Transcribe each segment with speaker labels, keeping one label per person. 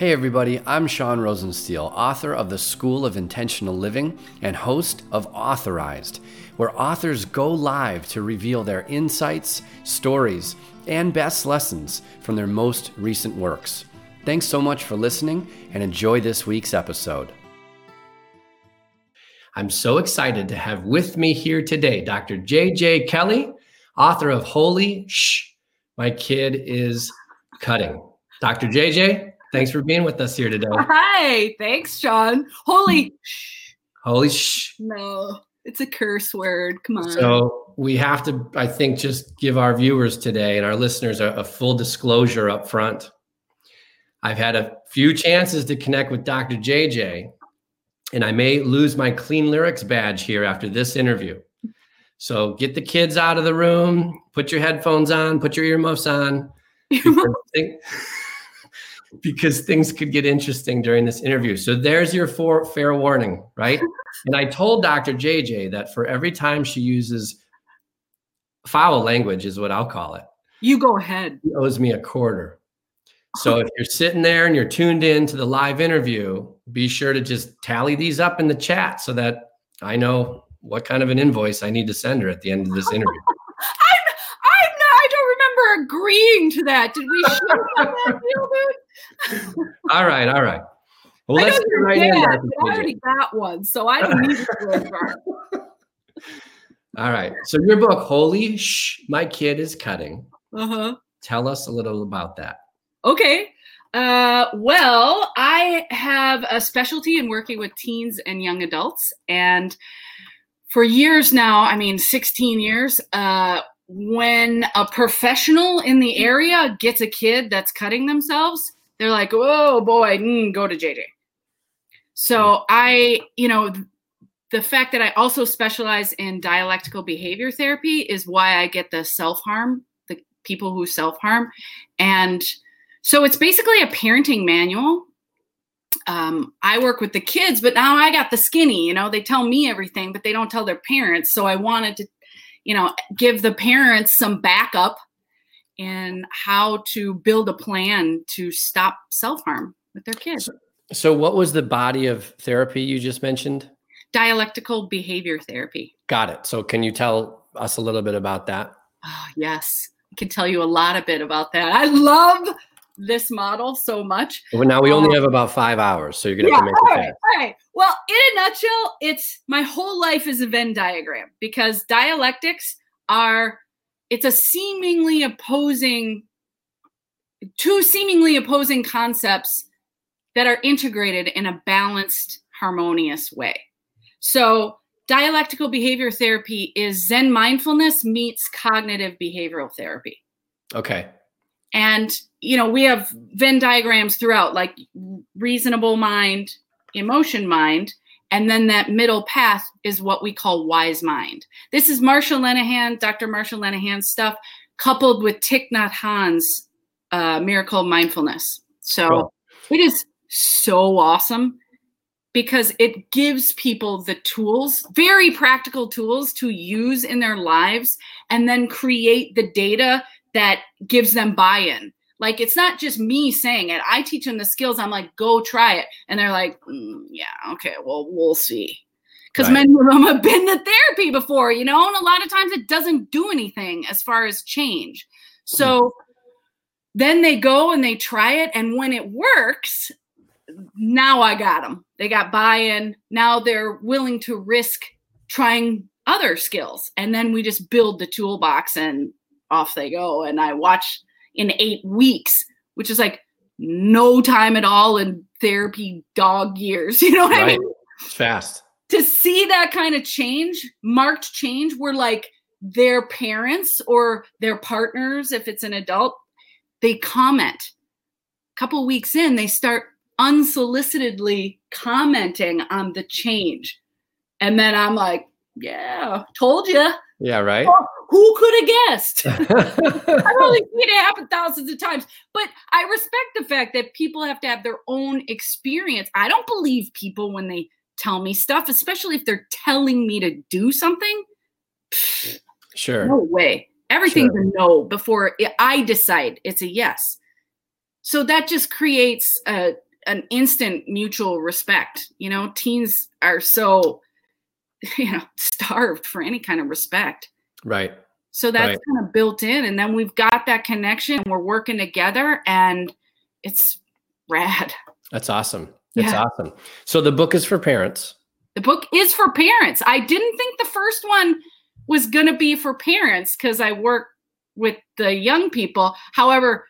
Speaker 1: Hey, everybody, I'm Sean Rosensteel, author of The School of Intentional Living and host of Authorized, where authors go live to reveal their insights, stories, and best lessons from their most recent works. Thanks so much for listening and enjoy this week's episode. I'm so excited to have with me here today Dr. J.J. Kelly, author of Holy Shh, My Kid is Cutting. Dr. JJ, thanks for being with us here today.
Speaker 2: Hi, thanks, Sean. Holy hmm. shh.
Speaker 1: Holy shh.
Speaker 2: No, it's a curse word. Come on.
Speaker 1: So we have to, I think, just give our viewers today and our listeners a, a full disclosure up front. I've had a few chances to connect with Dr. JJ, and I may lose my clean lyrics badge here after this interview. So get the kids out of the room, put your headphones on, put your earmuffs on. Because, things could get interesting during this interview. So there's your for, fair warning, right? And I told Dr. JJ that for every time she uses foul language, is what I'll call it,
Speaker 2: you go ahead.
Speaker 1: he owes me a quarter. So if you're sitting there and you're tuned in to the live interview, be sure to just tally these up in the chat so that I know what kind of an invoice I need to send her at the end of this interview.
Speaker 2: I'm, I'm not, I don't remember agreeing to that. Did we that deal.
Speaker 1: All right, all right. Well,
Speaker 2: I
Speaker 1: let's get right
Speaker 2: dead, I already got one, so I don't need to.
Speaker 1: All right. So your book, Holy Shh, My Kid is Cutting.
Speaker 2: Uh-huh.
Speaker 1: Tell us a little about that.
Speaker 2: Okay. Uh, well, I have a specialty in working with teens and young adults. And for years now, I mean, 16 years, uh, when a professional in the area gets a kid that's cutting themselves, they're like, oh boy, mm, go to JJ. So I, you know, the fact that I also specialize in dialectical behavior therapy is why I get the self harm, the people who self harm. And so it's basically a parenting manual. Um, I work with the kids, but now I got the skinny, you know, they tell me everything, but they don't tell their parents. So I wanted to, you know, give the parents some backup in how to build a plan to stop self harm with their kids.
Speaker 1: So, what was the body of therapy you just mentioned?
Speaker 2: Dialectical behavior therapy.
Speaker 1: Got it. So, can you tell us a little bit about that?
Speaker 2: Oh, yes, I can tell you a lot a bit about that. I love this model so much.
Speaker 1: Well, now we only
Speaker 2: Um,
Speaker 1: have about five hours, so you're going to have to make
Speaker 2: all
Speaker 1: it
Speaker 2: right, all right. Well, in a nutshell, it's my whole life is a Venn diagram because dialectics are it's a seemingly opposing two seemingly opposing concepts that are integrated in a balanced, harmonious way. So, dialectical behavior therapy is Zen mindfulness meets cognitive behavioral therapy.
Speaker 1: Okay.
Speaker 2: And, you know, we have Venn diagrams throughout, like reasonable mind, emotion mind. And then that middle path is what we call wise mind. This is Marsha Linehan, Dr. Marsha Linehan's stuff, coupled with Thich Nhat Hanh's uh, Miracle of Mindfulness. So
Speaker 1: Cool.
Speaker 2: it is so awesome because it gives people the tools, very practical tools to use in their lives and then create the data that gives them buy-in. Like it's not just me saying it. I teach them the skills. I'm like, go try it, and they're like, "Mm, yeah, okay, well, we'll see. Because
Speaker 1: Right.
Speaker 2: many of them have been to therapy before, you know, and a lot of times it doesn't do anything as far as change. So then they go and they try it, and when it works, now I got them. They got buy-in. Now they're willing to risk trying other skills, and then we just build the toolbox and off they go. And I watch in eight weeks, which is like no time at all in therapy dog years. You know what I mean?
Speaker 1: It's fast.
Speaker 2: To see that kind of change, marked change, where like their parents or their partners, if it's an adult, they comment. A couple weeks in, they start unsolicitedly commenting on the change. And then I'm like, yeah, told you.
Speaker 1: Yeah, right?
Speaker 2: Oh, Who could have guessed? I've only seen it happen thousands of times, but I respect the fact that people have to have their own experience. I don't believe people when they tell me stuff, especially if they're telling me to do something.
Speaker 1: sure.
Speaker 2: No way. Everything's a no before I- I decide it's a yes. So that just creates a, an instant mutual respect. You know, teens are so, you know, starved for any kind of respect.
Speaker 1: Right.
Speaker 2: So that's
Speaker 1: Right.
Speaker 2: kind of built in. And then we've got that connection and we're working together and it's rad.
Speaker 1: That's awesome. That's
Speaker 2: Yeah.
Speaker 1: awesome. So the book is for parents.
Speaker 2: The book is for parents. I didn't think the first one was going to be for parents because I work with the young people. However,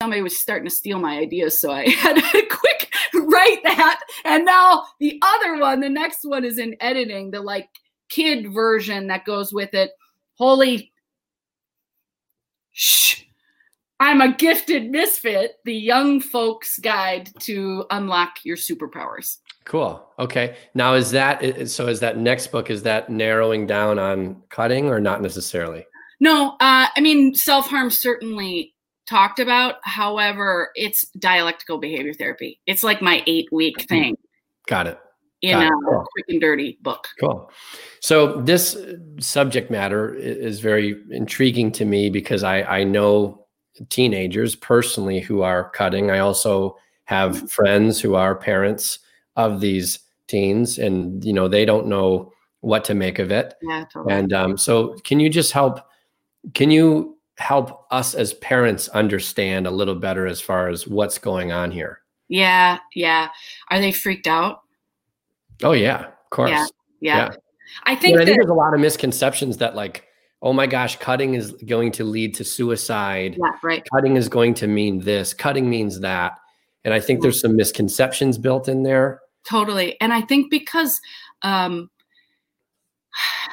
Speaker 2: somebody was starting to steal my ideas. So I had to quick write that. And now the other one, the next one is in editing, the like kid version that goes with it. Holy shh. I'm a gifted misfit, the young folks guide to unlock your superpowers.
Speaker 1: Cool. Okay. Now is that so? Is that next book? Is that narrowing down on cutting or not necessarily?
Speaker 2: No, uh, I mean, self harm certainly talked about. However, it's dialectical behavior therapy. It's like my eight week thing
Speaker 1: Got it.
Speaker 2: In
Speaker 1: Got
Speaker 2: a.
Speaker 1: Cool.
Speaker 2: quick and dirty book.
Speaker 1: Cool. So this subject matter is very intriguing to me because I, I know teenagers personally who are cutting. I also have friends who are parents of these teens, and you know they don't know what to make of it.
Speaker 2: Yeah, totally.
Speaker 1: And um, so, can you just help? Can you help us as parents understand a little better as far as what's going on here?
Speaker 2: yeah, yeah. Are they freaked out?
Speaker 1: Oh yeah, of course.
Speaker 2: Yeah. Yeah.
Speaker 1: Yeah.
Speaker 2: I think
Speaker 1: But I think there's a lot of misconceptions that like, oh my gosh, cutting is going to lead to suicide.
Speaker 2: yeah, right.
Speaker 1: Cutting is going to mean this. Cutting means that. And I think there's some misconceptions built in there.
Speaker 2: Totally. And I think because, um,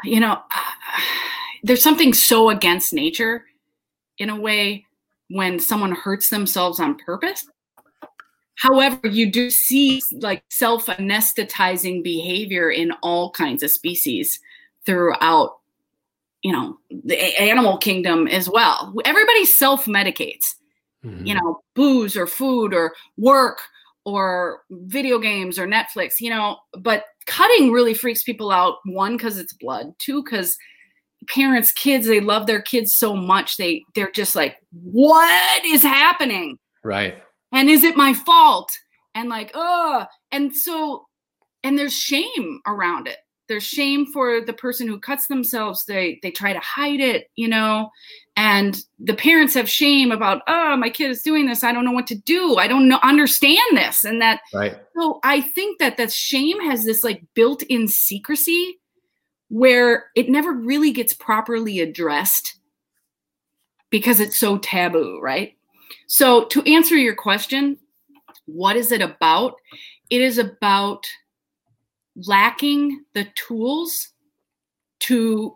Speaker 2: you know, there's something so against nature in a way when someone hurts themselves on purpose. However, you do see like self anesthetizing behavior in all kinds of species throughout, you know, the animal kingdom as well. Everybody self medicates
Speaker 1: Mhm.
Speaker 2: you know, booze or food or work or video games or Netflix, you know, but cutting really freaks people out. One, because it's blood. Two, because parents, kids, they love their kids so much. They they're just like, what is happening?
Speaker 1: Right.
Speaker 2: And is it my fault? And like, oh, and so and there's shame around it. There's shame for the person who cuts themselves. They they try to hide it, you know, and the parents have shame about, oh, my kid is doing this. I don't know what to do. I don't know understand this, and that.
Speaker 1: Right.
Speaker 2: So I think that that shame has this like built-in secrecy where it never really gets properly addressed because it's so taboo, right? So to answer your question, what is it about? It is about lacking the tools to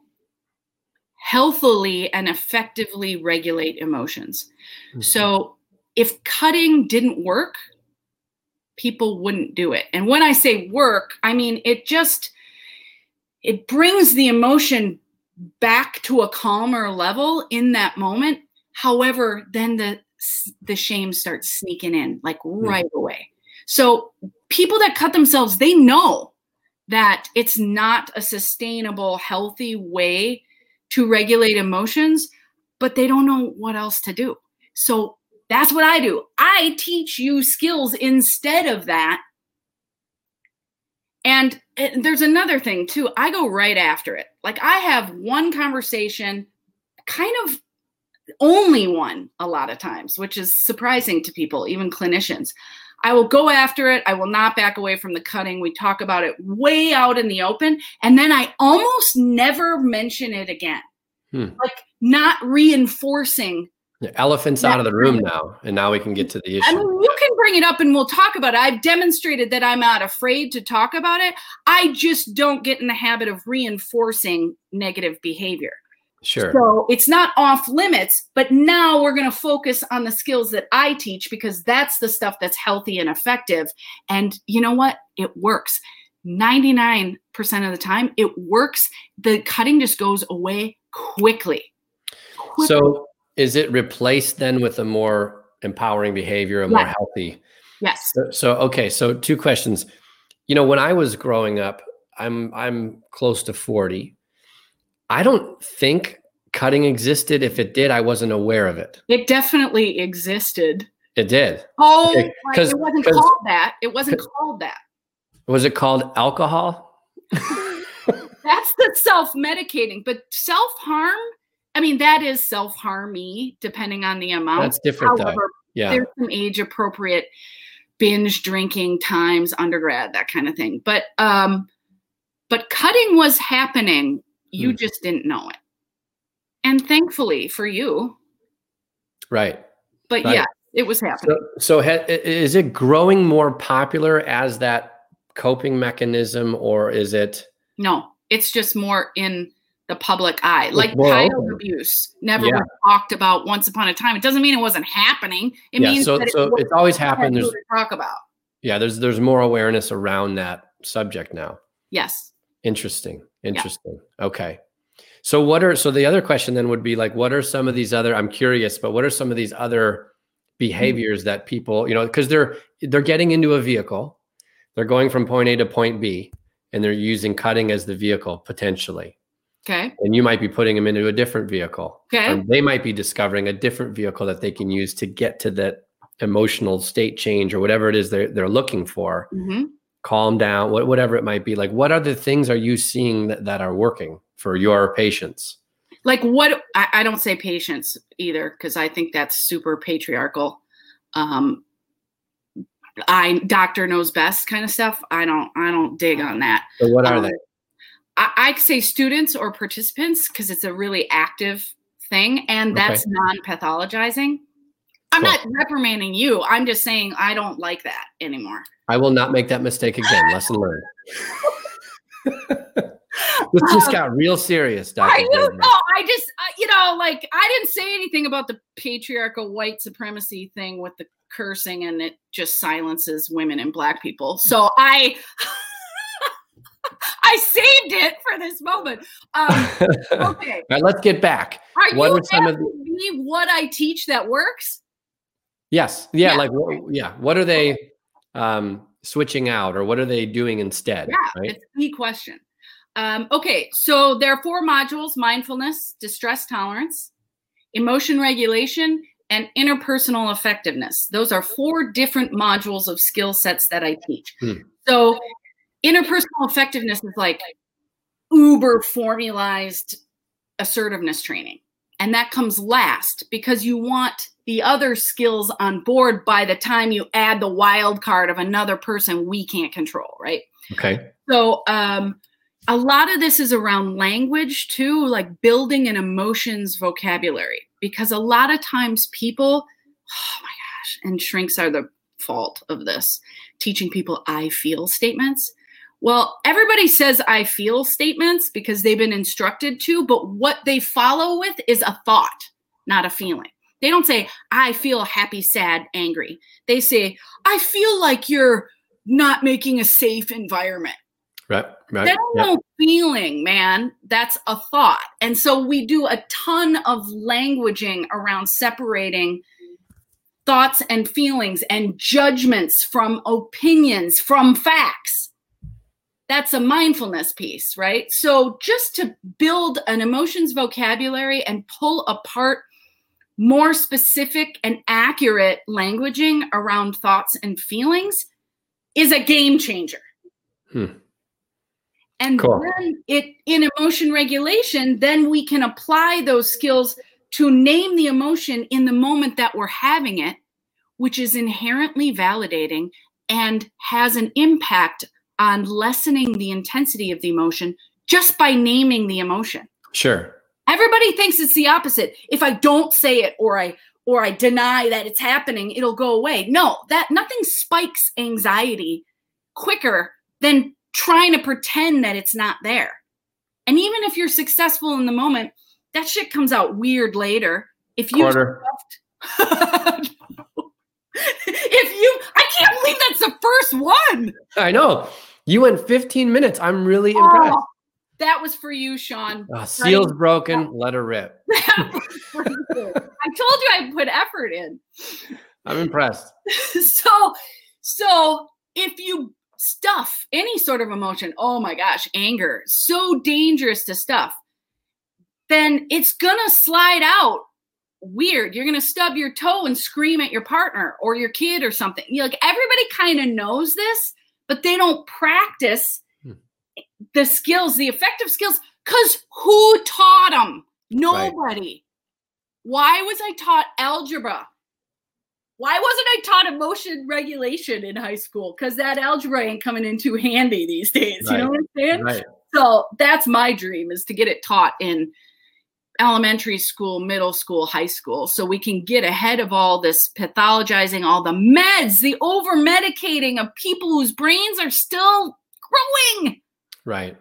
Speaker 2: healthily and effectively regulate emotions.
Speaker 1: Mhm.
Speaker 2: So if cutting didn't work, people wouldn't do it. And when I say work, I mean it just it brings the emotion back to a calmer level in that moment. However, then the the shame starts sneaking in like right away. So people that cut themselves, they know that it's not a sustainable, healthy way to regulate emotions, but they don't know what else to do. So that's what I do. I teach you skills instead of that. And there's another thing too. I go right after it. Like I have one conversation, kind of only one a lot of times, which is surprising to people, even clinicians. I will go after it. I will not back away from the cutting. We talk about it way out in the open. And then I almost never mention it again.
Speaker 1: Hmm.
Speaker 2: Like not reinforcing.
Speaker 1: The elephant's out of the room now, and now we can get to the issue.
Speaker 2: I mean, you can bring it up and we'll talk about it. I've demonstrated that I'm not afraid to talk about it. I just don't get in the habit of reinforcing negative behavior.
Speaker 1: Sure.
Speaker 2: So it's not off limits, but now we're going to focus on the skills that I teach because that's the stuff that's healthy and effective. And you know what? It works. 99% of the time, it works. The cutting just goes away quickly. Quickly.
Speaker 1: So is it replaced then with a more empowering behavior, a more healthy?
Speaker 2: yes.
Speaker 1: So, so okay, so two questions. You know, when I was growing up, I'm I'm close to 40. I don't think cutting existed. If it did, I wasn't aware of it.
Speaker 2: It definitely existed.
Speaker 1: It did.
Speaker 2: Oh,
Speaker 1: Okay,
Speaker 2: my-
Speaker 1: 'cause-
Speaker 2: it wasn't called that. It wasn't called that.
Speaker 1: Was it called alcohol?
Speaker 2: That's the self-medicating, but self-harm. I mean, that is self-harmy, depending on the amount.
Speaker 1: That's different, though. Yeah.
Speaker 2: there's some age-appropriate binge drinking times, undergrad, that kind of thing. But um, but cutting was happening. You
Speaker 1: Hmm.
Speaker 2: just didn't know it, and thankfully for you.
Speaker 1: Right.
Speaker 2: But
Speaker 1: Right.
Speaker 2: yeah, it was happening.
Speaker 1: So, so ha- is it growing more popular as that coping mechanism, or is it?
Speaker 2: No, it's just more in the public eye. Like child abuse never
Speaker 1: Yeah.
Speaker 2: was talked about once upon a time. It doesn't mean it wasn't happening. It
Speaker 1: yeah.
Speaker 2: means
Speaker 1: So,
Speaker 2: that
Speaker 1: so
Speaker 2: it
Speaker 1: it's always happened. There's
Speaker 2: to talk about.
Speaker 1: yeah. There's there's more awareness around that subject now.
Speaker 2: Yes.
Speaker 1: Interesting. Interesting. Okay. So what are so the other question then would be like what are some of these other I'm curious, but what are some of these other behaviors that people, you know, because they're they're getting into a vehicle, they're going from point A to point B, and they're using cutting as the vehicle potentially.
Speaker 2: Okay.
Speaker 1: And you might be putting them into a different vehicle.
Speaker 2: Okay.
Speaker 1: They might be discovering a different vehicle that they can use to get to that emotional state change or whatever it is they're they're looking for
Speaker 2: hmm
Speaker 1: calm down, whatever it might be. Like, what other things are you seeing that, that are working for your patients?
Speaker 2: Like what? I, I don't say patience either because I think that's super patriarchal. Um, I doctor knows best kind of stuff. I don't. I don't dig on that.
Speaker 1: So, what are
Speaker 2: Um,
Speaker 1: they?
Speaker 2: I, I say students or participants because it's a really active thing and
Speaker 1: Okay.
Speaker 2: that's non-pathologizing. I'm not reprimanding you. I'm just saying I don't like that anymore.
Speaker 1: I will not make that mistake again. Lesson learned. this just got real serious, Dr.
Speaker 2: I don't know. I just, uh, you know, like I didn't say anything about the patriarchal white supremacy thing with the cursing, and it just silences women and black people. So I, I saved it for this moment. Um, okay,
Speaker 1: right, let's get back.
Speaker 2: are
Speaker 1: What
Speaker 2: you
Speaker 1: are some of
Speaker 2: asking me what I teach that works?
Speaker 1: Yes. Yeah.
Speaker 2: Yeah.
Speaker 1: Like, what, yeah. What are they um, switching out or what are they doing instead?
Speaker 2: Yeah,
Speaker 1: Right.
Speaker 2: it's the question. Um, okay, so there are four modules mindfulness, distress tolerance, emotion regulation, and interpersonal effectiveness. Those are four different modules of skill sets that I teach.
Speaker 1: Hmm.
Speaker 2: So, interpersonal effectiveness is like uber formalized assertiveness training. And that comes last because you want the other skills on board by the time you add the wild card of another person we can't control, right?
Speaker 1: Okay.
Speaker 2: So um, a lot of this is around language too, like building an emotions vocabulary, because a lot of times people, oh my gosh, and shrinks are the fault of this, teaching people I feel statements. Well, everybody says I feel statements because they've been instructed to, but what they follow with is a thought, not a feeling. They don't say, I feel happy, sad, angry. They say, I feel like you're not making a safe environment.
Speaker 1: Right. Right.
Speaker 2: That's no feeling, man. That's a thought. And so we do a ton of languaging around separating thoughts and feelings and judgments from opinions, from facts. That's a mindfulness piece, right? So just to build an emotions vocabulary and pull apart more specific and accurate languaging around thoughts and feelings is a game changer.
Speaker 1: Hmm.
Speaker 2: And
Speaker 1: Cool.
Speaker 2: then it in emotion regulation, then we can apply those skills to name the emotion in the moment that we're having it, which is inherently validating and has an impact on lessening the intensity of the emotion just by naming the emotion.
Speaker 1: Sure.
Speaker 2: Everybody thinks it's the opposite. If I don't say it or I or I deny that it's happening, it'll go away. No, that nothing spikes anxiety quicker than trying to pretend that it's not there. And even if you're successful in the moment, that shit comes out weird later. If you
Speaker 1: Quarter.
Speaker 2: if you I can't believe that's the first one.
Speaker 1: I know. You went 15 minutes. I'm really impressed.
Speaker 2: Oh, that was for you, Sean.
Speaker 1: Ah, seal's broken. Let her rip.
Speaker 2: That was for you. I told you I put effort in.
Speaker 1: I'm impressed.
Speaker 2: so so if you stuff any sort of emotion oh my gosh anger so dangerous to stuff then it's gonna slide out weird. You're going to stub your toe and scream at your partner or your kid or something. You like everybody kind of knows this, but they don't practice hmm. the skills, the effective skills cuz who taught them? Nobody. Right. Why was I taught algebra? Why wasn't I taught emotion regulation in high school? Because that algebra ain't coming in too handy these days. Right. You know what I'm saying? Right. So that's my dream is to get it taught in elementary school, middle school, high school, so we can get ahead of all this pathologizing, all the meds, the over medicating of people whose brains are still growing.
Speaker 1: Right.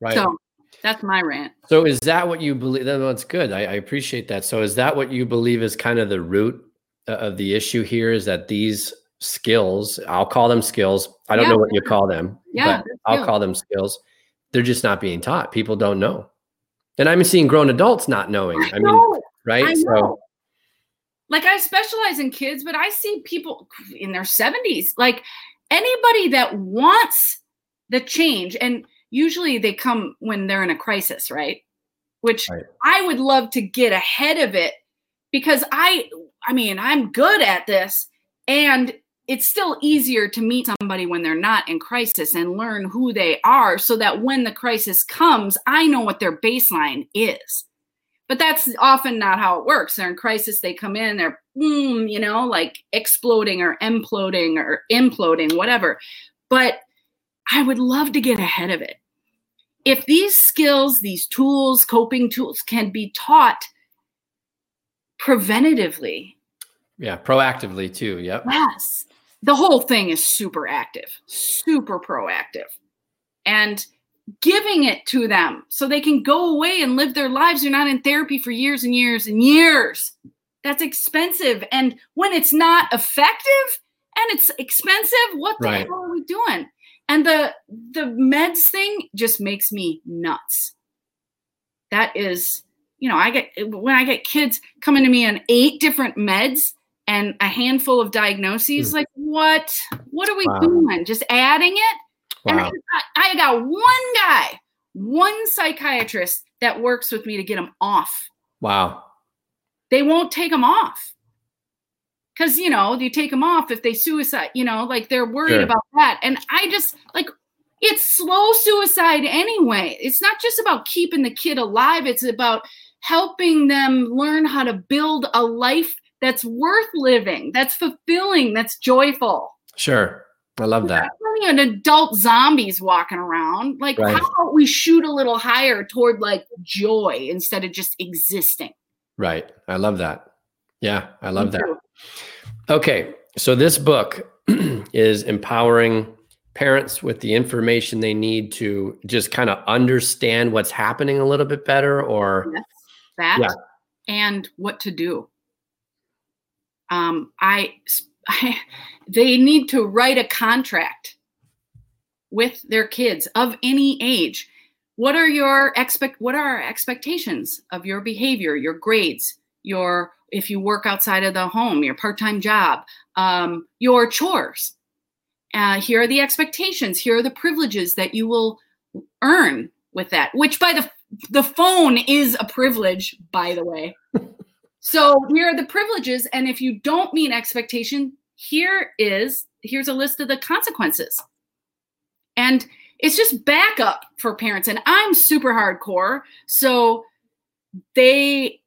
Speaker 1: Right.
Speaker 2: So that's my rant.
Speaker 1: So is that what you believe? That's good. I, I appreciate that. So is that what you believe is kind of the root uh, of the issue here? Is that these skills, I'll call them skills. I don't yeah. know what you call them, yeah, but I'll call them skills. They're just not being taught. People don't know. And I'm seeing grown adults not knowing. I, I mean, right? I so
Speaker 2: like I specialize in kids, but I see people in their 70s, like anybody that wants the change and usually they come when they're in a crisis, right? Which right. I would love to get ahead of it because I I mean, I'm good at this and it's still easier to meet somebody when they're not in crisis and learn who they are so that when the crisis comes, I know what their baseline is. But that's often not how it works. They're in crisis, they come in, they're, mm, you know, like exploding or imploding or imploding, whatever. But I would love to get ahead of it. If these skills, these tools, coping tools can be taught preventatively.
Speaker 1: Yeah, proactively too. Yep.
Speaker 2: Yes. The whole thing is super active, super proactive. And giving it to them so they can go away and live their lives. They're not in therapy for years and years and years. That's expensive. And when it's not effective and it's expensive, what the right. hell are we doing? And the the meds thing just makes me nuts. That is, you know, I get when I get kids coming to me on eight different meds and a handful of diagnoses, mm. like what? What are we wow. doing? Just adding it? Wow. And I, I got one guy, one psychiatrist that works with me to get them off.
Speaker 1: Wow.
Speaker 2: They won't take them off because you know you take them off if they suicide you know like they're worried sure. about that and i just like it's slow suicide anyway it's not just about keeping the kid alive it's about helping them learn how to build a life that's worth living that's fulfilling that's joyful.
Speaker 1: Sure. I love that.
Speaker 2: An adult zombies walking around like right. how about we shoot a little higher toward like joy instead of just existing?
Speaker 1: Right. I love that. Yeah i love that. Okay, so this book is empowering parents with the information they need to just kind of understand what's happening a little bit better or yes,
Speaker 2: that yeah. and what to do. Um, I, I they need to write a contract with their kids of any age. What are your expect what are our expectations of your behavior, your grades, your if you work outside of the home, your part time job, um, your chores. Uh, here are the expectations. Here are the privileges that you will earn with that, which by the the phone is a privilege, by the way. so here are the privileges, and if you don't meet expectation, here is here's a list of the consequences. And it's just backup for parents. And I'm super hardcore, so they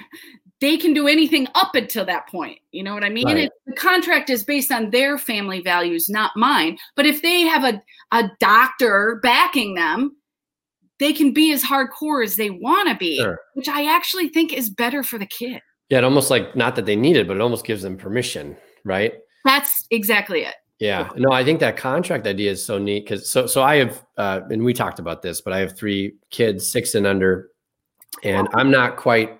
Speaker 2: they can do anything up until that point. You know what I mean? Right. It, the contract is based on their family values, not mine. But if they have a, a doctor backing them, they can be as hardcore as they want to be, sure. which I actually think is better for the kid.
Speaker 1: Yeah, it almost like not that they need it, but it almost gives them permission, right?
Speaker 2: That's exactly it.
Speaker 1: Yeah, no, I think that contract idea is so neat because so so I have uh, and we talked about this, but I have three kids, six and under, and I'm not quite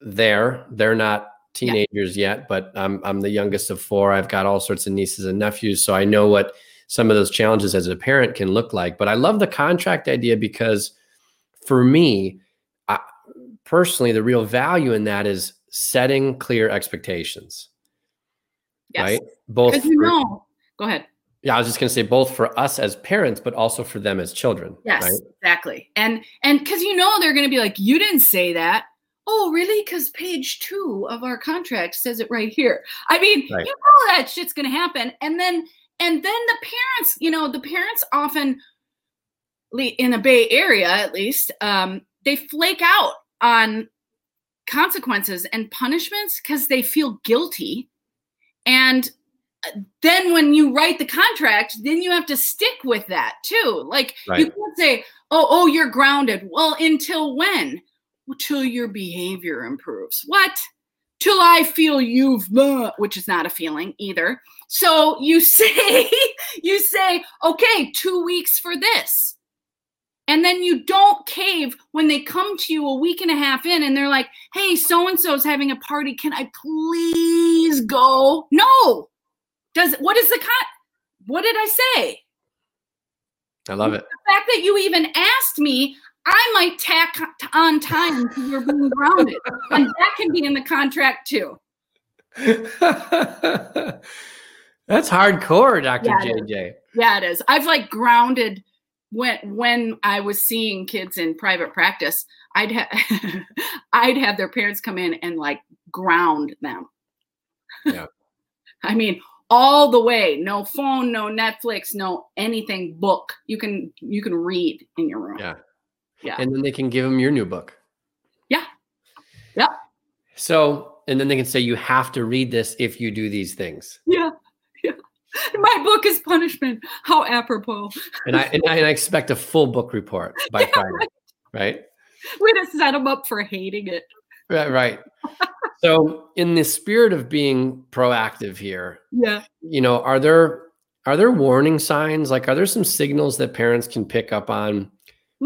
Speaker 1: there. They're not teenagers yeah. yet, but I'm I'm the youngest of four. I've got all sorts of nieces and nephews, so I know what some of those challenges as a parent can look like. But I love the contract idea because for me, I, personally, the real value in that is setting clear expectations.
Speaker 2: Yes. Right? Both you know. Go ahead.
Speaker 1: Yeah, I was just going to say both for us as parents, but also for them as children.
Speaker 2: Yes, right? exactly. And and because you know they're going to be like, you didn't say that oh, really? Because page two of our contract says it right here. I mean,
Speaker 1: Right.
Speaker 2: you know that shit's gonna happen. And then and then the parents, you know, the parents often in the Bay Area at least, um, they flake out on consequences and punishments because they feel guilty. And uh, then when you write the contract, then you have to stick with that too. Like you can't say, "Oh, oh, you're grounded." Well, until when? Till your behavior improves. What? Till I feel you've, blah, which is not a feeling either. So you say, you say, okay, two weeks for this. And then you don't cave when they come to you a week and a half in and they're like, hey, so and so's having a party. Can I please go? No. Does what is the con? What did I say?
Speaker 1: I love it.
Speaker 2: The fact that you even asked me, I might tack on time because you're being grounded. and that can be in the contract too.
Speaker 1: That's hardcore, Dr.
Speaker 2: Yeah,
Speaker 1: JJ.
Speaker 2: Yeah, it is. I've like grounded when when I was seeing kids in private practice. I'd have I'd have their parents come in and like ground them.
Speaker 1: Yeah.
Speaker 2: I mean, all the way. No phone, no Netflix, no anything. Book. You can you can read in your room.
Speaker 1: Yeah.
Speaker 2: Yeah.
Speaker 1: And then they can give them your new book.
Speaker 2: Yeah. Yeah.
Speaker 1: So, and then they can say, you have to read this if you do these things.
Speaker 2: Yeah. Yeah. My book is punishment. How apropos.
Speaker 1: And I, and I, and I expect a full book report by Friday. Right.
Speaker 2: Way to set them up for hating it.
Speaker 1: Right. Right. so, in the spirit of being proactive here,
Speaker 2: Yeah.
Speaker 1: you know, are there, are there warning signs? Like, are there some signals that parents can pick up on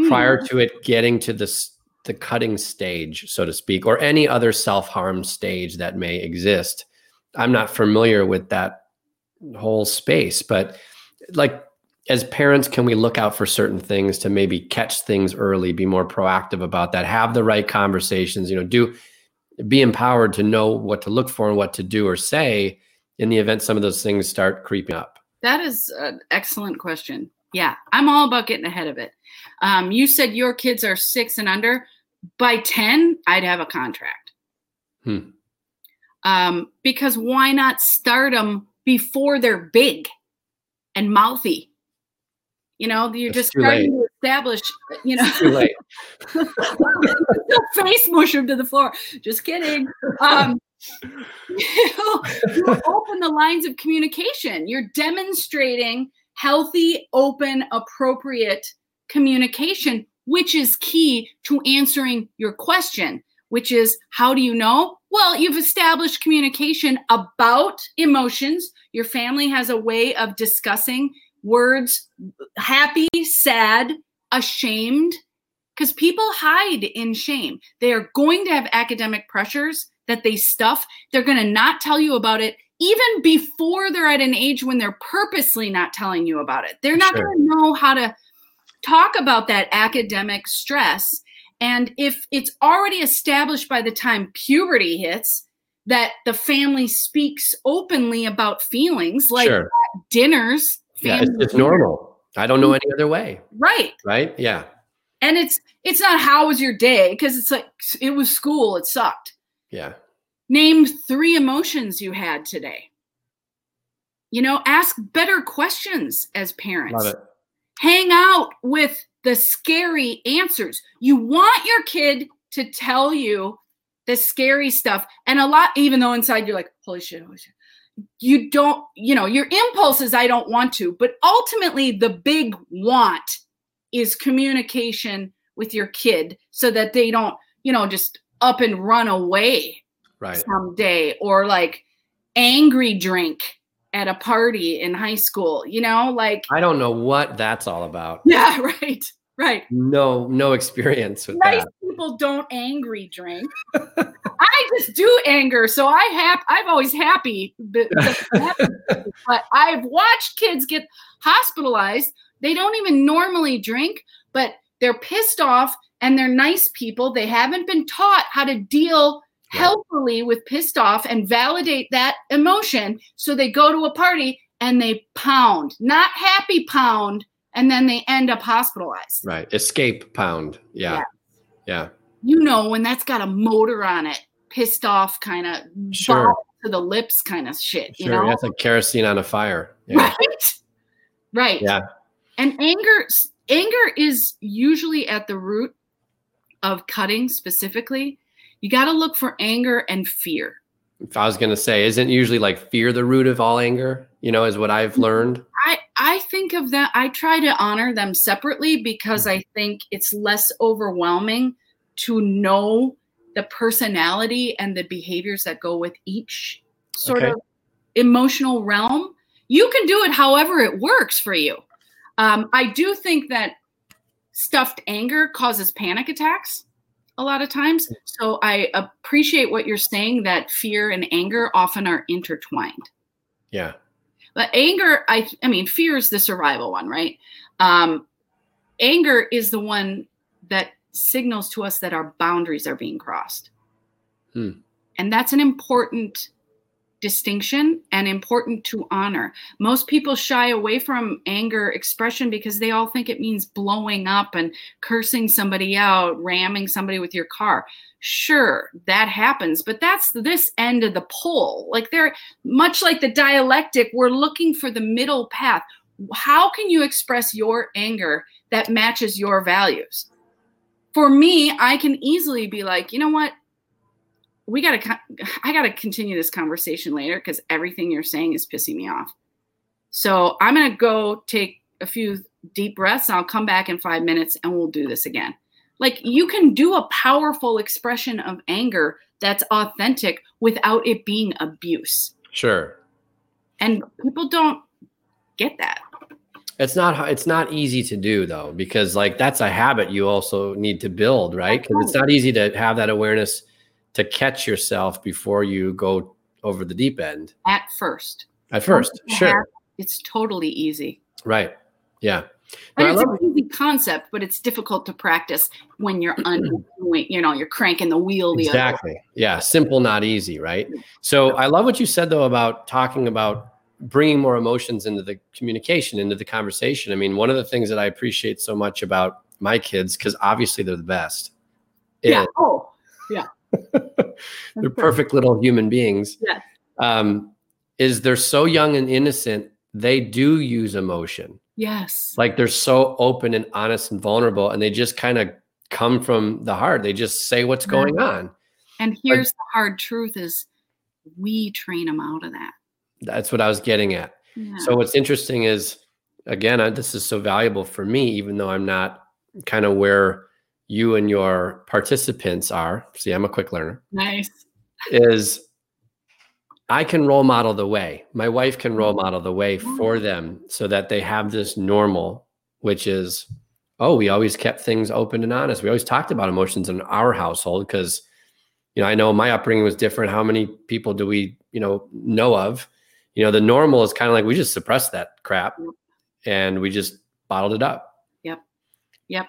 Speaker 1: prior
Speaker 2: Mm.
Speaker 1: to it getting to this the cutting stage so to speak or any other self-harm stage that may exist i'm not familiar with that whole space but like as parents can we look out for certain things to maybe catch things early be more proactive about that have the right conversations you know do be empowered to know what to look for and what to do or say in the event some of those things start creeping up
Speaker 2: That is an excellent question. Yeah, I'm all about getting ahead of it. Um, you said your kids are six and under. By 10, I'd have a contract.
Speaker 1: Hmm.
Speaker 2: Um, because why not start them before they're big and mouthy? You know, you're just starting to establish, you know,
Speaker 1: late
Speaker 2: face mush to the floor. Just kidding. Um, you, know, you open the lines of communication. You're demonstrating healthy, open, appropriate communication, which is key to answering your question, which is how do you know? Well, you've established communication about emotions. Your family has a way of discussing words happy, sad, ashamed, because people hide in shame. They are going to have academic pressures that they stuff. They're going to not tell you about it even before they're at an age when they're purposely not telling you about it. They're not
Speaker 1: Sure.
Speaker 2: going to know how to talk about that academic stress. And if it's already established by the time puberty hits that the family speaks openly about feelings, like
Speaker 1: sure
Speaker 2: dinners,
Speaker 1: yeah it's, it's normal i don't know any other way
Speaker 2: right?
Speaker 1: right yeah
Speaker 2: And it's it's not how was your day because it's like it was school, it sucked.
Speaker 1: yeah
Speaker 2: Name three emotions you had today. You know, ask better questions as parents.
Speaker 1: love it
Speaker 2: hang out with the scary answers. You want your kid to tell you the scary stuff. And a lot, even though inside you're like, holy shit, holy shit. You don't, you know, your impulse is, I don't want to. But ultimately, the big want is communication with your kid so that they don't, you know, just up and run away
Speaker 1: right
Speaker 2: someday or like angry drink at a party in high school, you know, like,
Speaker 1: i don't know what that's all about
Speaker 2: yeah, right, right.
Speaker 1: no no experience with
Speaker 2: Nice
Speaker 1: that
Speaker 2: people don't angry drink. I just do anger, so I have. I'm always happy, but, but I've watched kids get hospitalized. They don't even normally drink, but they're pissed off and they're nice people. They haven't been taught how to deal
Speaker 1: Right.
Speaker 2: healthily with pissed off and validate that emotion. So they go to a party and they pound, not happy pound, and then they end up hospitalized.
Speaker 1: right escape pound yeah yeah
Speaker 2: you know when that's got a motor on it, pissed off kind of
Speaker 1: Sure.
Speaker 2: to the lips kind of shit, you
Speaker 1: Sure.
Speaker 2: know?
Speaker 1: That's like kerosene on a fire. Yeah.
Speaker 2: Right. Right.
Speaker 1: Yeah.
Speaker 2: And anger anger is usually at the root of cutting specifically. You got to look for anger and fear.
Speaker 1: If I was going to say, isn't usually like fear the root of all anger? You know, is what I've learned.
Speaker 2: I I think of that I try to honor them separately because I think it's less overwhelming to know the personality and the behaviors that go with each sort
Speaker 1: Okay.
Speaker 2: of emotional realm. You can do it however it works for you. Um, I do think that stuffed anger causes panic attacks a lot of times. So I appreciate what you're saying that fear and anger often are intertwined.
Speaker 1: Yeah.
Speaker 2: But anger, I I mean, fear is the survival one, right? Um, anger is the one that signals to us that our boundaries are being crossed.
Speaker 1: Hmm.
Speaker 2: And that's an important distinction and important to honor. Most people shy away from anger expression because they all think it means blowing up and cursing somebody out, ramming somebody with your car. Sure, that happens, but that's this end of the pole. Like they're much like the dialectic, we're looking for the middle path. How can you express your anger that matches your values? For me, I can easily be like, you know what? We got to, I got to continue this conversation later because everything you're saying is pissing me off. So I'm going to go take a few deep breaths. And I'll come back in five minutes and we'll do this again. Like you can do a powerful expression of anger that's authentic without it being abuse.
Speaker 1: Sure.
Speaker 2: And people don't get that.
Speaker 1: It's not it's not easy to do though because like that's a habit you also need to build, right? Because it's not easy to have that awareness to catch yourself before you go over the deep end
Speaker 2: At first.
Speaker 1: at first. Sure.
Speaker 2: have- It's totally easy.
Speaker 1: Right. Yeah.
Speaker 2: And
Speaker 1: No, I
Speaker 2: it's
Speaker 1: love
Speaker 2: an easy concept, but it's difficult to practice when you're undoing, you know, you're cranking the wheel the other.
Speaker 1: Exactly. Yeah. Simple, not easy. Right. So I love what you said though about talking about bringing more emotions into the communication, into the conversation. I mean, one of the things that I appreciate so much about my kids, because obviously they're the best.
Speaker 2: Yeah.
Speaker 1: is
Speaker 2: Oh, yeah.
Speaker 1: They're perfect little human beings.
Speaker 2: Yeah.
Speaker 1: Um, is they're so young and innocent, they do use emotion.
Speaker 2: Yes.
Speaker 1: Like they're so open and honest and vulnerable, and they just kind of come from the heart. They just say what's going on.
Speaker 2: And here's the hard truth is we train them out of that.
Speaker 1: That's what I was getting at.
Speaker 2: Yeah.
Speaker 1: So what's interesting is, again, I, this is so valuable for me, even though I'm not kind of where you and your participants are. See, I'm a quick learner.
Speaker 2: nice.
Speaker 1: Is I can role model the way. My wife can role mm-hmm. model the way mm-hmm. for them so that they have this normal, which is, oh, we always kept things open and honest. We always talked about emotions in our household because, you know, I know my upbringing was different. How many people do we, you know, know of? You know, the normal is kind of like we just suppressed that crap and we just bottled it up.
Speaker 2: Yep. Yep.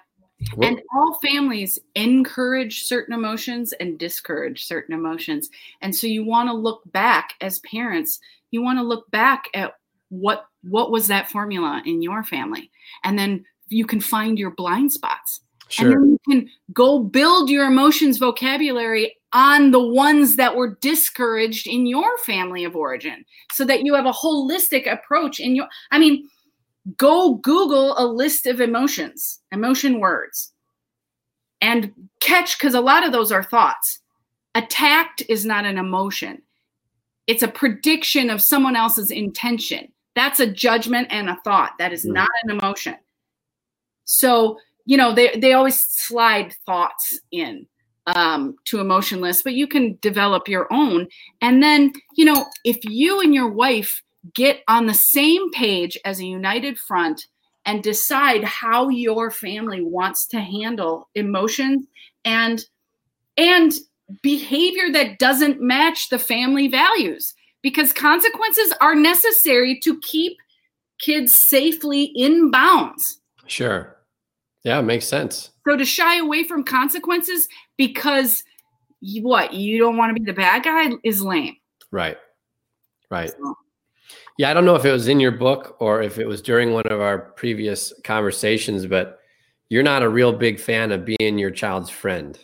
Speaker 1: Well,
Speaker 2: And all families encourage certain emotions and discourage certain emotions. And so you want to look back as parents, you want to look back at what what was that formula in your family? And then you can find your blind spots. And then you can go build your emotions vocabulary on the ones that were discouraged in your family of origin so that you have a holistic approach in your I mean go google a list of emotions, emotion words and catch cuz a lot of those are thoughts. Attacked is not an emotion. It's a prediction of someone else's intention. That's a judgment and a thought. That is
Speaker 1: Mhm.
Speaker 2: not an emotion. So, you know, they they always slide thoughts in um, to emotionless, but you can develop your own. And then, you know, if you and your wife get on the same page as a united front and decide how your family wants to handle emotions and and behavior that doesn't match the family values because consequences are necessary to keep kids safely in bounds.
Speaker 1: Sure. Yeah, it makes sense.
Speaker 2: So to shy away from consequences because you, what you don't want to be the bad guy is lame.
Speaker 1: Right. Right.
Speaker 2: So,
Speaker 1: Yeah, I don't know if it was in your book or if it was during one of our previous conversations, but you're not a real big fan of being your child's friend.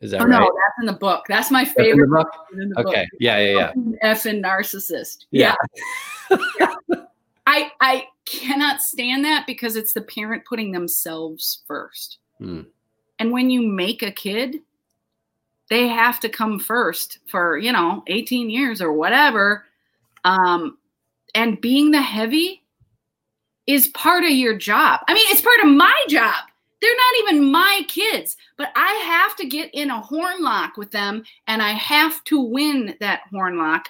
Speaker 1: Is that
Speaker 2: Oh
Speaker 1: right?
Speaker 2: no, that's in the book. That's my
Speaker 1: That's
Speaker 2: favorite.
Speaker 1: book?
Speaker 2: in the book.
Speaker 1: Okay. Yeah, yeah, yeah.
Speaker 2: F and narcissist.
Speaker 1: Yeah.
Speaker 2: Yeah. I I cannot stand that because it's the parent putting themselves first.
Speaker 1: Hmm.
Speaker 2: And when you make a kid, they have to come first for, you know, 18 years or whatever. Um and being the heavy is part of your job. I mean, it's part of my job. They're not even my kids, but I have to get in a horn lock with them and I have to win that horn lock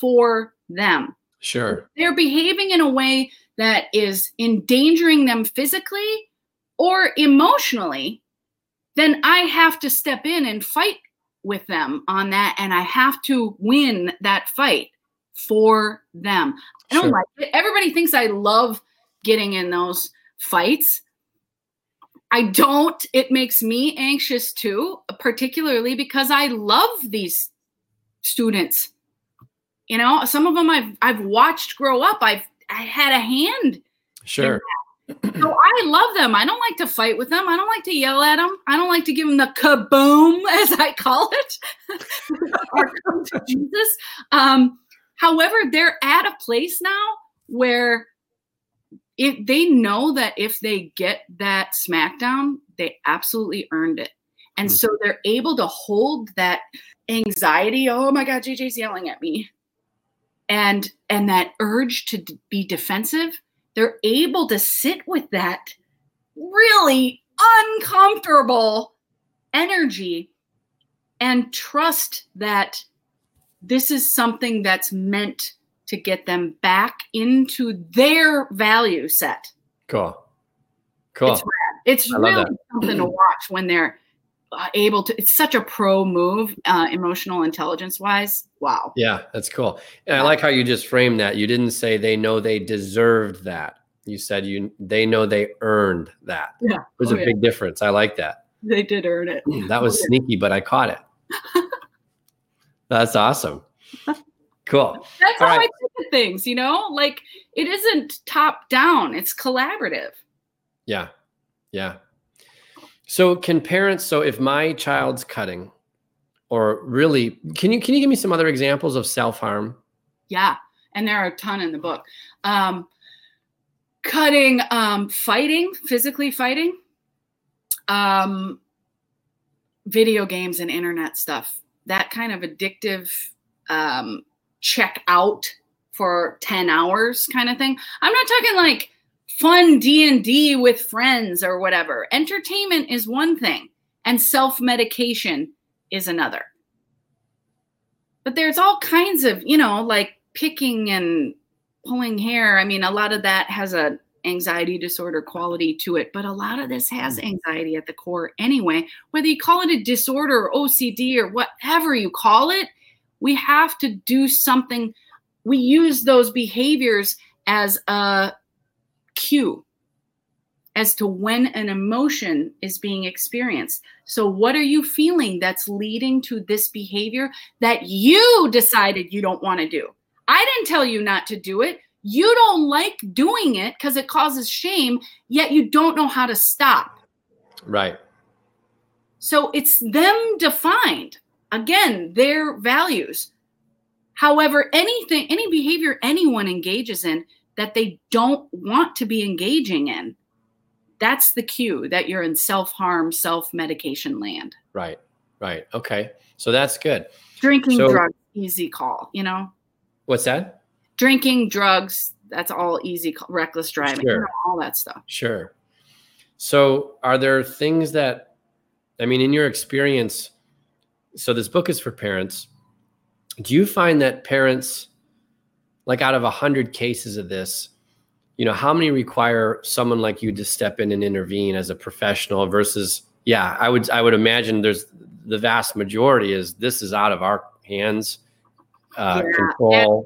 Speaker 2: for them.
Speaker 1: Sure.
Speaker 2: They're behaving in a way that is endangering them physically or emotionally, then I have to step in and fight with them on that and I have to win that fight for them. I don't
Speaker 1: Sure.
Speaker 2: like it. Everybody thinks I love getting in those fights. I don't. It makes me anxious too, particularly because I love these students. You know, some of them I've I've watched grow up. I've I had a hand.
Speaker 1: Sure.
Speaker 2: So I love them. I don't like to fight with them. I don't like to yell at them. I don't like to give them the kaboom, as I call it, or come to Jesus. Um, however, they're at a place now where if they know that if they get that smackdown, they absolutely earned it. And
Speaker 1: Mm.
Speaker 2: so they're able to hold that anxiety. Oh my God, JJ's yelling at me. And and that urge to d- be defensive, they're able to sit with that really uncomfortable energy and trust that this is something that's meant to get them back into their value set.
Speaker 1: Cool. Cool.
Speaker 2: It's It's really something to watch when they're uh, able to. It's such a pro move, uh, emotional intelligence wise. Wow.
Speaker 1: Yeah, that's cool. And I like how you just framed that. You didn't say they know they deserved that. You said you they know they earned that.
Speaker 2: Yeah.
Speaker 1: There's
Speaker 2: Oh,
Speaker 1: a
Speaker 2: yeah.
Speaker 1: big difference. I like that.
Speaker 2: They did earn it.
Speaker 1: That was sneaky, but I caught it. That's awesome. Cool.
Speaker 2: That's
Speaker 1: All
Speaker 2: how
Speaker 1: right.
Speaker 2: I think of things, you know? Like it isn't top down, it's collaborative.
Speaker 1: Yeah. Yeah. So can parents so if my child's cutting or really can you can you give me some other examples of self-harm?
Speaker 2: Yeah. And there are a ton in the book. Um, cutting, um, fighting, physically fighting, um, video games and internet stuff, that kind of addictive um, check out for 10 hours kind of thing. I'm not talking like fun D&D with friends or whatever. Entertainment is one thing and self-medication is another. But there's all kinds of, you know, like picking and pulling hair. I mean, a lot of that has a anxiety disorder quality to it, but a lot of this has hmm. anxiety at the core anyway. Whether you call it a disorder or OCD or whatever you call it, we have to do something. We use those behaviors as a cue as to when an emotion is being experienced. So, what are you feeling that's leading to this behavior that you decided you don't want to do? I didn't tell you not to do it. You don't like doing it because it causes shame, yet you don't know how to stop.
Speaker 1: Right.
Speaker 2: So it's them defined. Again, their values. However, anything, any behavior anyone engages in that they don't want to be engaging in, that's the cue that you're in self harm, self medication land.
Speaker 1: Right. Right. Okay. So that's good.
Speaker 2: Drinking,
Speaker 1: So-
Speaker 2: drugs, easy call, you know?
Speaker 1: What's that?
Speaker 2: Drinking, drugs, that's all easy, reckless driving,
Speaker 1: Sure.
Speaker 2: all that stuff.
Speaker 1: Sure. So, are there things that, I mean, in your experience, so this book is for parents. Do you find that parents, like out of a hundred cases of this, you know, how many require someone like you to step in and intervene as a professional versus, yeah, I would, I would imagine there's the vast majority is this is out of our hands, uh,
Speaker 2: Yeah.
Speaker 1: control.
Speaker 2: and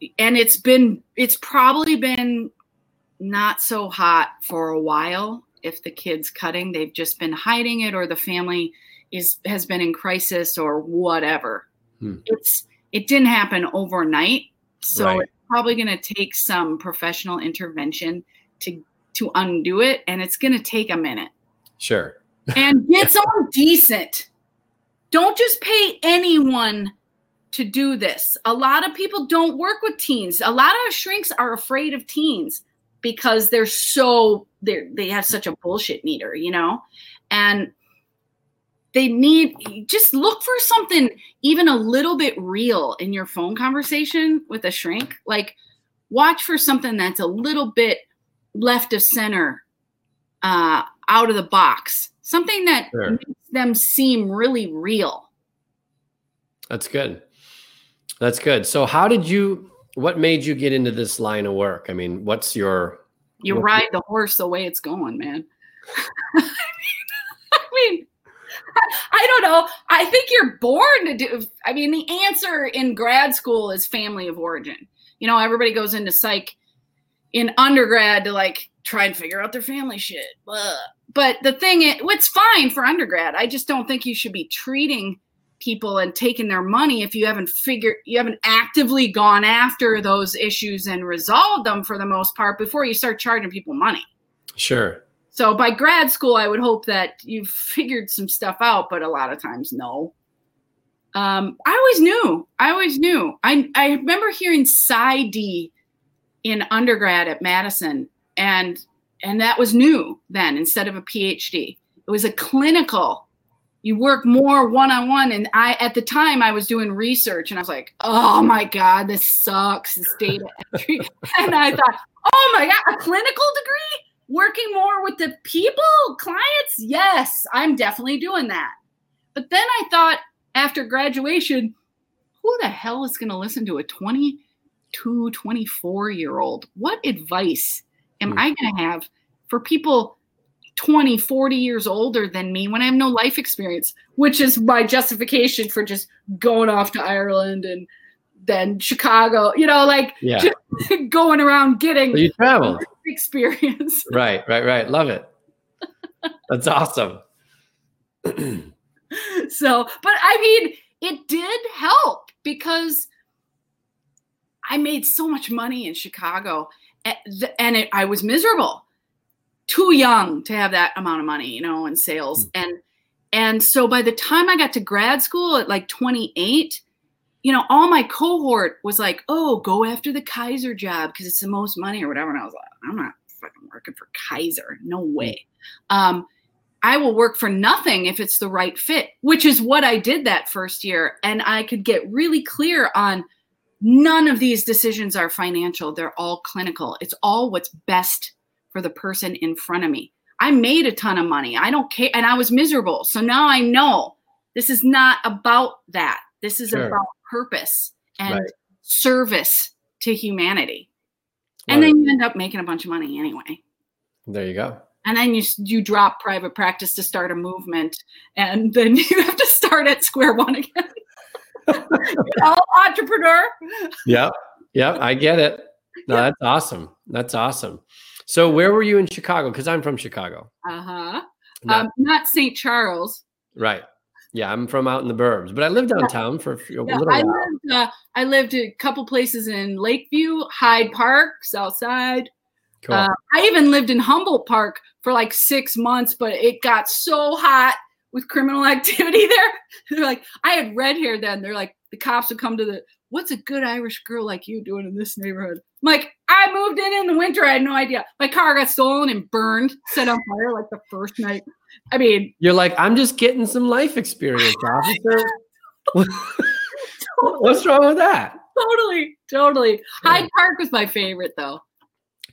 Speaker 2: it's been it's probably been not so hot for a while if the kids cutting they've just been hiding it or the family is has been in crisis or whatever
Speaker 1: Hmm.
Speaker 2: it's it didn't happen overnight so
Speaker 1: Right.
Speaker 2: it's probably going to take some professional intervention to to undo it and it's going to take a minute
Speaker 1: Sure.
Speaker 2: and get someone decent don't just pay anyone to do this. A lot of people don't work with teens. A lot of shrinks are afraid of teens because they're so they they have such a bullshit meter, you know? And they need just look for something even a little bit real in your phone conversation with a shrink. Like watch for something that's a little bit left of center, uh, out of the box, something that sure. makes them seem really real.
Speaker 1: That's good. That's good. So, how did you? What made you get into this line of work? I mean, what's your?
Speaker 2: You what, ride the horse the way it's going, man. I mean, I don't know. I think you're born to do. I mean, the answer in grad school is family of origin. You know, everybody goes into psych in undergrad to like try and figure out their family shit. But the thing, is, it's fine for undergrad. I just don't think you should be treating people and taking their money if you haven't figured, you haven't actively gone after those issues and resolved them for the most part before you start charging people money.
Speaker 1: Sure.
Speaker 2: So by grad school, I would hope that you've figured some stuff out, but a lot of times, no. Um, I always knew. I always knew. I I remember hearing PsyD in undergrad at Madison, and and that was new then instead of a PhD. It was a clinical. You work more one on one, and I at the time I was doing research, and I was like, "Oh my god, this sucks." This data entry, and I thought, "Oh my god, a clinical degree." working more with the people, clients, yes, I'm definitely doing that. But then I thought after graduation, who the hell is going to listen to a 22, 24 year old? What advice am mm. I going to have for people 20, 40 years older than me when I have no life experience, which is my justification for just going off to Ireland and then Chicago, you know, like
Speaker 1: yeah.
Speaker 2: going around getting
Speaker 1: you traveled
Speaker 2: experience.
Speaker 1: Right, right, right. Love it. That's awesome.
Speaker 2: so, but I mean, it did help because I made so much money in Chicago eh, and it, I was miserable. Too young to have that amount of money, you know, in sales. Mm. And and so by the time I got to grad school at like 28, you know, all my cohort was like, "Oh, go after the Kaiser job because it's the most money or whatever." And I was like, "I'm not fucking working for Kaiser. No hmm. way." Um, I will work for nothing if it's the right fit, which is what I did that first year, and I could get really clear on none of these decisions are financial. They're all clinical. It's all what's best for the person in front of me. I made a ton of money. I don't care, and I was miserable. So now I know this is not about that. This is sure. about purpose and right. service to humanity. Right. And then you end up making a bunch of money anyway.
Speaker 1: There you go.
Speaker 2: And then you you drop private practice to start a movement, and then you have to start at square one again. All entrepreneur.
Speaker 1: Yep, yep, I get it. No, that's awesome. That's awesome. So, where were you in Chicago? Because I'm from Chicago.
Speaker 2: Uh huh. Not, um, not St. Charles.
Speaker 1: Right. Yeah, I'm from out in the burbs, but I lived downtown for a, few, yeah, little
Speaker 2: I
Speaker 1: while.
Speaker 2: Lived, uh, I lived a couple places in Lakeview, Hyde Park, Southside. Cool. Uh, I even lived in Humboldt Park for like six months, but it got so hot with criminal activity there. They're like, I had red hair then. They're like, the cops would come to the, what's a good Irish girl like you doing in this neighborhood? I'm like, I moved in in the winter. I had no idea. My car got stolen and burned, set on fire like the first night. I mean,
Speaker 1: you're like, I'm just getting some life experience, officer. What's wrong with that?
Speaker 2: Totally, totally. Hyde Park was my favorite though.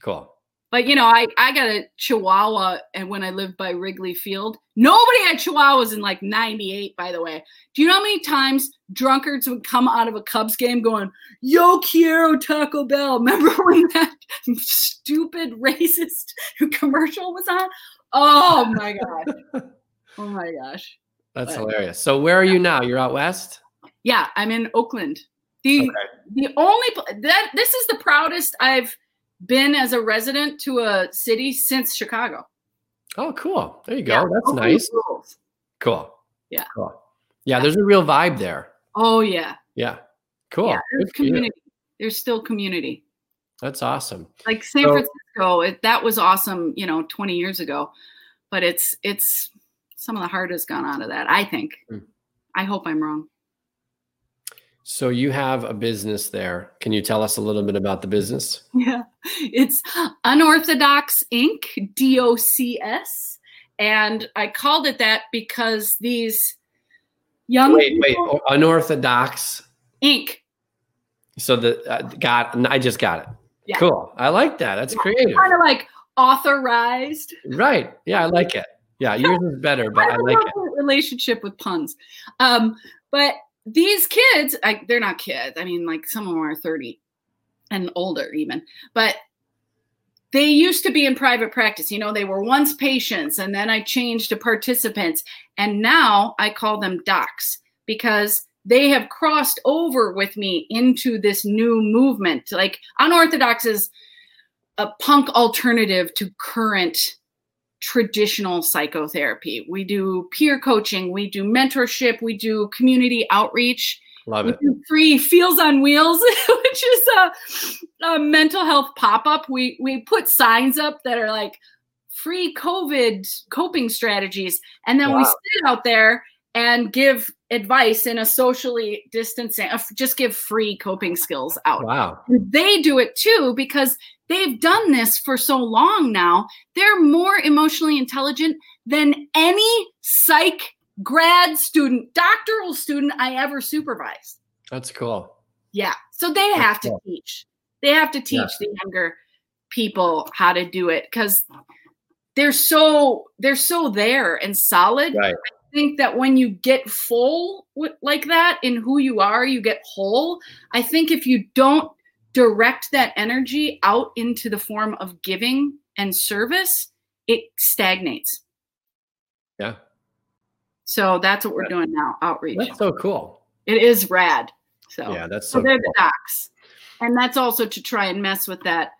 Speaker 1: Cool.
Speaker 2: But you know, I I got a Chihuahua, and when I lived by Wrigley Field, nobody had Chihuahuas in like '98. By the way, do you know how many times drunkards would come out of a Cubs game going, "Yo quiero Taco Bell"? Remember when that stupid racist commercial was on? Oh my god! Oh my gosh!
Speaker 1: That's but, hilarious. So where are you now? You're out west.
Speaker 2: Yeah, I'm in Oakland. The okay. the only that this is the proudest I've been as a resident to a city since Chicago.
Speaker 1: Oh, cool. There you go. Yeah, That's nice. Rules. Cool.
Speaker 2: Yeah.
Speaker 1: Cool. Yeah, there's a real vibe there.
Speaker 2: Oh yeah.
Speaker 1: Yeah. Cool. Yeah,
Speaker 2: there's community. There's still community.
Speaker 1: That's awesome.
Speaker 2: Like San so, Francisco, it, that was awesome, you know, 20 years ago. But it's it's some of the heart has gone out of that, I think. Hmm. I hope I'm wrong.
Speaker 1: So you have a business there. Can you tell us a little bit about the business?
Speaker 2: Yeah, it's Unorthodox Inc. D O C S, and I called it that because these young
Speaker 1: wait, wait, unorthodox
Speaker 2: Inc.
Speaker 1: So the uh, got I just got it.
Speaker 2: Yeah.
Speaker 1: Cool. I like that. That's creative.
Speaker 2: Kind of like authorized.
Speaker 1: Right. Yeah, I like it. Yeah, yours is better, but I, I like it.
Speaker 2: Relationship with puns. Um, but these kids, I, they're not kids. I mean, like some of them are 30 and older even, but they used to be in private practice. You know, they were once patients and then I changed to participants. And now I call them docs because they have crossed over with me into this new movement. Like unorthodox is a punk alternative to current traditional psychotherapy. We do peer coaching, we do mentorship, we do community outreach.
Speaker 1: Love it.
Speaker 2: free Feels on Wheels, which is a, a mental health pop up. We we put signs up that are like free COVID coping strategies, and then wow. we sit out there and give advice in a socially distancing, uh, just give free coping skills out.
Speaker 1: Wow.
Speaker 2: They do it too because they've done this for so long now. They're more emotionally intelligent than any psych grad student, doctoral student I ever supervised.
Speaker 1: That's cool.
Speaker 2: Yeah. So they
Speaker 1: That's
Speaker 2: have
Speaker 1: cool.
Speaker 2: to teach. They have to teach
Speaker 1: Yeah.
Speaker 2: the younger people how to do it because they're so they're so there and solid.
Speaker 1: Right.
Speaker 2: I think that when you get full like that in who you are, you get whole. I think if you don't direct that energy out into the form of giving and service, it stagnates.
Speaker 1: Yeah.
Speaker 2: So that's what we're doing now, outreach.
Speaker 1: That's so cool.
Speaker 2: It is rad. So
Speaker 1: Yeah, that's
Speaker 2: so
Speaker 1: so
Speaker 2: they're
Speaker 1: cool.
Speaker 2: the docs. And that's also to try and mess with that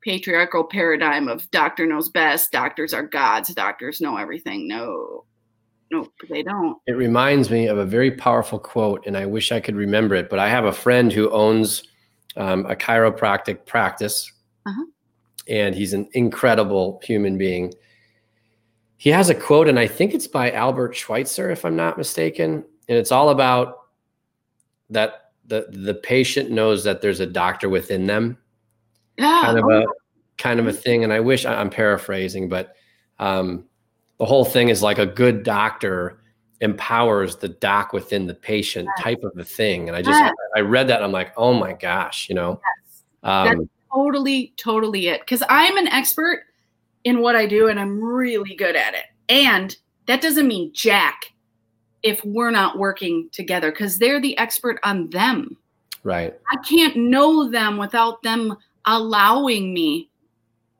Speaker 2: patriarchal paradigm of doctor knows best, doctors are gods, doctors know everything. No, no, they don't.
Speaker 1: It reminds me of a very powerful quote, and I wish I could remember it. But I have a friend who owns um, a chiropractic practice,
Speaker 2: Uh-huh.
Speaker 1: and he's an incredible human being. He has a quote, and I think it's by Albert Schweitzer, if I'm not mistaken, and it's all about that the the patient knows that there's a doctor within them,
Speaker 2: Yeah.
Speaker 1: kind of
Speaker 2: oh,
Speaker 1: a kind of a thing. And I wish I'm paraphrasing, but um, the whole thing is like a good doctor empowers the doc within the patient type of a thing. And I just
Speaker 2: Yes.
Speaker 1: I read that I'm like, oh my gosh, you know. Um,
Speaker 2: totally, totally it. Because I'm an expert in what I do and I'm really good at it. And that doesn't mean jack if we're not working together because they're the expert on them.
Speaker 1: right.
Speaker 2: I can't know them without them allowing me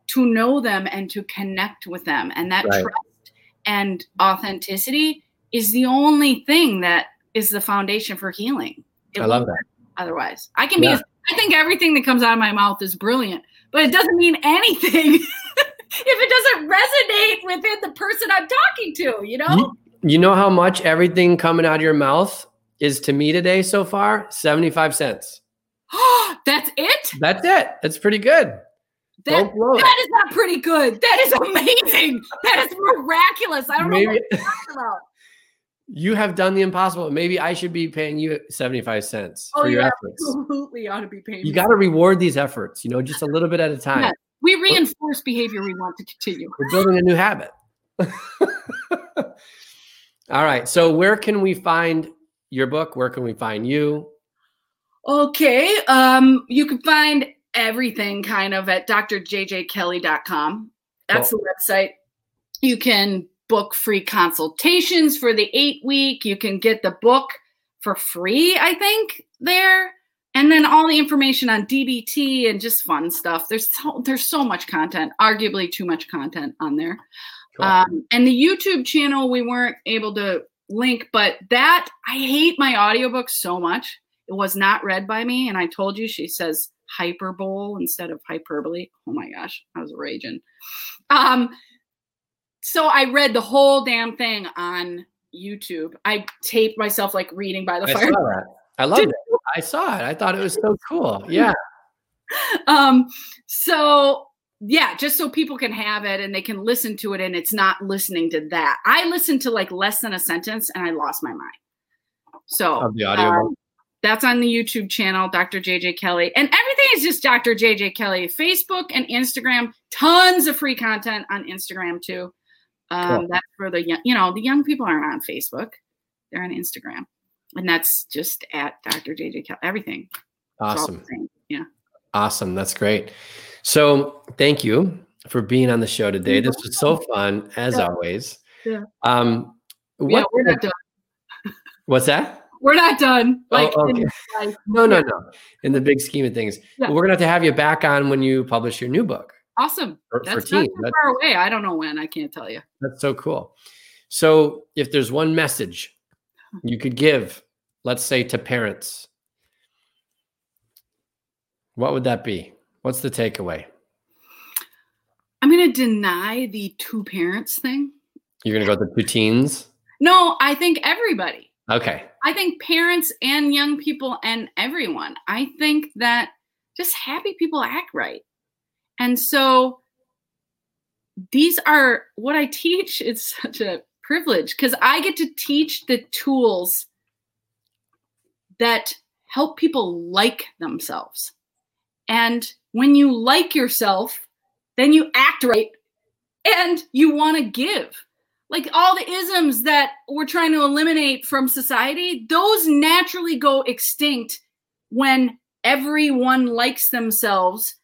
Speaker 2: to know them and to connect with them. And that
Speaker 1: Right.
Speaker 2: trust and authenticity is the only thing that is the foundation for healing. It
Speaker 1: I love that.
Speaker 2: Otherwise, I can be.
Speaker 1: Yeah.
Speaker 2: as- I think everything that comes out of my mouth is brilliant, but it doesn't mean anything if it doesn't resonate within the person I'm talking to. You know.
Speaker 1: You, you know how much everything coming out of your mouth is to me today so far? 75 cents.
Speaker 2: That's it.
Speaker 1: That's it. That's pretty good.
Speaker 2: That,
Speaker 1: Don't blow it.
Speaker 2: that is not pretty good. That is amazing. That is miraculous. I don't know what you're talking about.
Speaker 1: you have done the impossible. Maybe I should be paying you 75 cents
Speaker 2: Oh,
Speaker 1: for
Speaker 2: you
Speaker 1: your efforts.
Speaker 2: absolutely ought to be paying.
Speaker 1: You got to reward these efforts, you know, just a little bit at a time.
Speaker 2: Yeah. We reinforce behavior we want to continue.
Speaker 1: We're building a new habit. All right. So, where can we find your book? Where can we find you?
Speaker 2: Okay. Um, you can find everything kind of at drjjkelly.com. That's the website. You can book free consultations for the eight week. You can get the book for free, I think, there. And then all the information on DBT and just fun stuff. There's so, there's so much content, arguably too much content on there.
Speaker 1: Cool.
Speaker 2: Um, and the YouTube channel we weren't able to link, but that I hate my audiobook so much. It was not read by me, and I told you she says hyperbole instead of hyperbole. Oh my gosh, I was raging. Um, so I read the whole damn thing on YouTube. I taped myself like reading by the
Speaker 1: I
Speaker 2: fire.
Speaker 1: saw that. I loved it. I saw it. I thought it was so cool. Yeah.
Speaker 2: um so yeah just so people can have it and they can listen to it and it's not listening to that i listened to like less than a sentence and i lost my mind So
Speaker 1: of the audio.
Speaker 2: um, that's on the YouTube channel, Dr. JJ Kelly. And everything is just Dr. JJ Kelly. Facebook and Instagram, tons of free content on Instagram too. Um,
Speaker 1: Cool.
Speaker 2: That's for the young, you know, the young people aren't on Facebook, they're on Instagram. And that's just at Dr. JJ Kelly. Everything. It's all the
Speaker 1: awesome.
Speaker 2: Yeah.
Speaker 1: Awesome. That's great. So thank you for being on the show today. This was so fun, as
Speaker 2: Yeah.
Speaker 1: always.
Speaker 2: Yeah.
Speaker 1: Um,
Speaker 2: yeah,
Speaker 1: what,
Speaker 2: we're not done.
Speaker 1: what's that?
Speaker 2: We're not done.
Speaker 1: Oh,
Speaker 2: Like, oh, in
Speaker 1: okay. No, no, no. In the big scheme of things,
Speaker 2: Yeah.
Speaker 1: we're gonna have to have you back on when you publish your new book
Speaker 2: awesome.
Speaker 1: for, for
Speaker 2: That's not
Speaker 1: teens.
Speaker 2: too
Speaker 1: That-
Speaker 2: far away. I don't know when. I can't tell you.
Speaker 1: that's so cool. So, if there's one message you could give, let's say to parents, what would that be? What's the takeaway?
Speaker 2: I'm going to deny the two parents thing.
Speaker 1: You're gonna go with the two teens.
Speaker 2: No, I think everybody.
Speaker 1: Okay.
Speaker 2: I think parents and young people and everyone. I think that just happy people act right. And so these are what I teach. It's such a privilege because I get to teach the tools that help people like themselves. And when you like yourself, then you act right and you want to give like all the isms that we're trying to eliminate from society, those naturally go extinct when everyone likes themselves,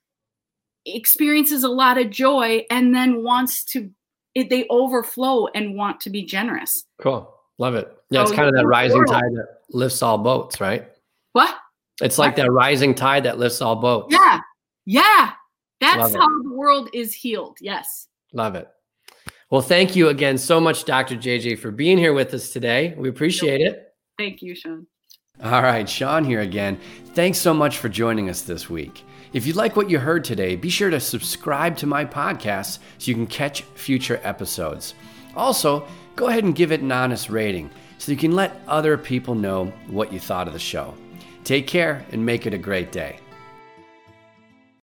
Speaker 2: experiences a lot of joy, and then wants to, it, they overflow and want to be generous.
Speaker 1: Cool. Love it. Yeah, it's kind of that rising
Speaker 2: plural.
Speaker 1: tide that lifts all boats, right?
Speaker 2: What?
Speaker 1: It's like that rising tide that lifts all boats.
Speaker 2: Yeah. Yeah. That's
Speaker 1: Love it.
Speaker 2: how the world is healed. Yes.
Speaker 1: Love it. Well, thank you again so much, Dr. JJ, for being here with us today. We appreciate it.
Speaker 2: Thank you, Sean.
Speaker 1: All right, Sean here again. Thanks so much for joining us this week. If you like what you heard today, be sure to subscribe to my podcast so you can catch future episodes. Also, go ahead and give it an honest rating so you can let other people know what you thought of the show. Take care and make it a great day.